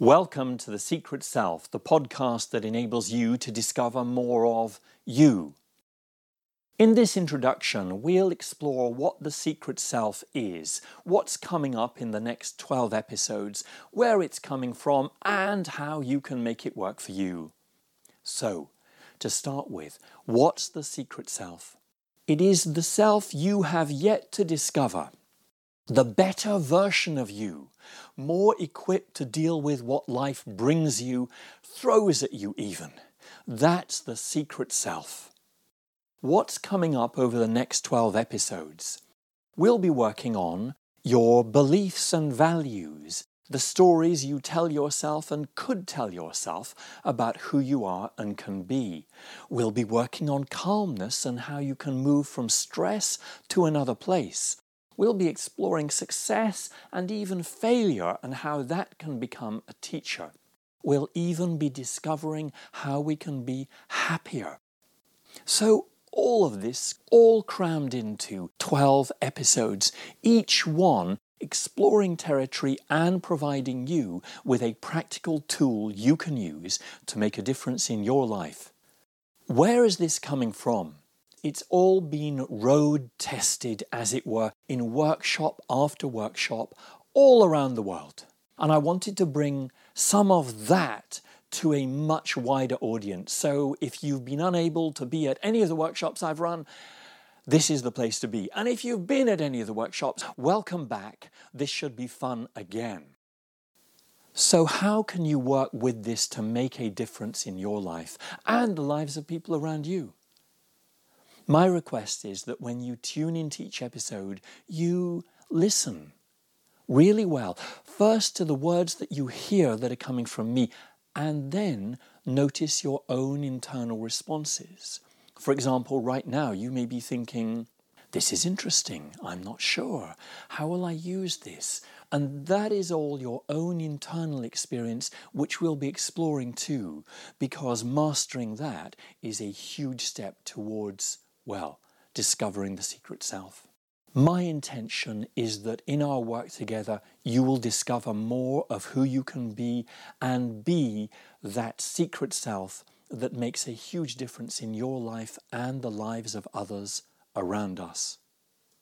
Welcome to The Secret Self, the podcast that enables you to discover more of you. In this introduction, we'll explore what the secret self is, what's coming up in the next 12 episodes, where it's coming from, and how you can make it work for you. So, to start with, what's the secret self? It is the self you have yet to discover, the better version of you, more equipped to deal with what life brings you, throws at you even. That's the secret self. What's coming up over the next 12 episodes? We'll be working on your beliefs and values, the stories you tell yourself and could tell yourself about who you are and can be. We'll be working on calmness and how you can move from stress to another place. We'll be exploring success and even failure and how that can become a teacher. We'll even be discovering how we can be happier. So, all of this, all crammed into 12 episodes, each one exploring territory and providing you with a practical tool you can use to make a difference in your life. Where is this coming from? It's all been road tested, as it were, in workshop after workshop all around the world. And I wanted to bring some of that to a much wider audience. So if you've been unable to be at any of the workshops I've run, this is the place to be. And if you've been at any of the workshops, welcome back. This should be fun again. So, how can you work with this to make a difference in your life and the lives of people around you? My request is that when you tune into each episode, you listen really well. First to the words that you hear that are coming from me, and then notice your own internal responses. For example, right now you may be thinking, This is interesting, I'm not sure. How will I use this? And that is all your own internal experience, which we'll be exploring too, because mastering that is a huge step towards, well, discovering the secret self. My intention is that in our work together, you will discover more of who you can be and be that secret self that makes a huge difference in your life and the lives of others around us.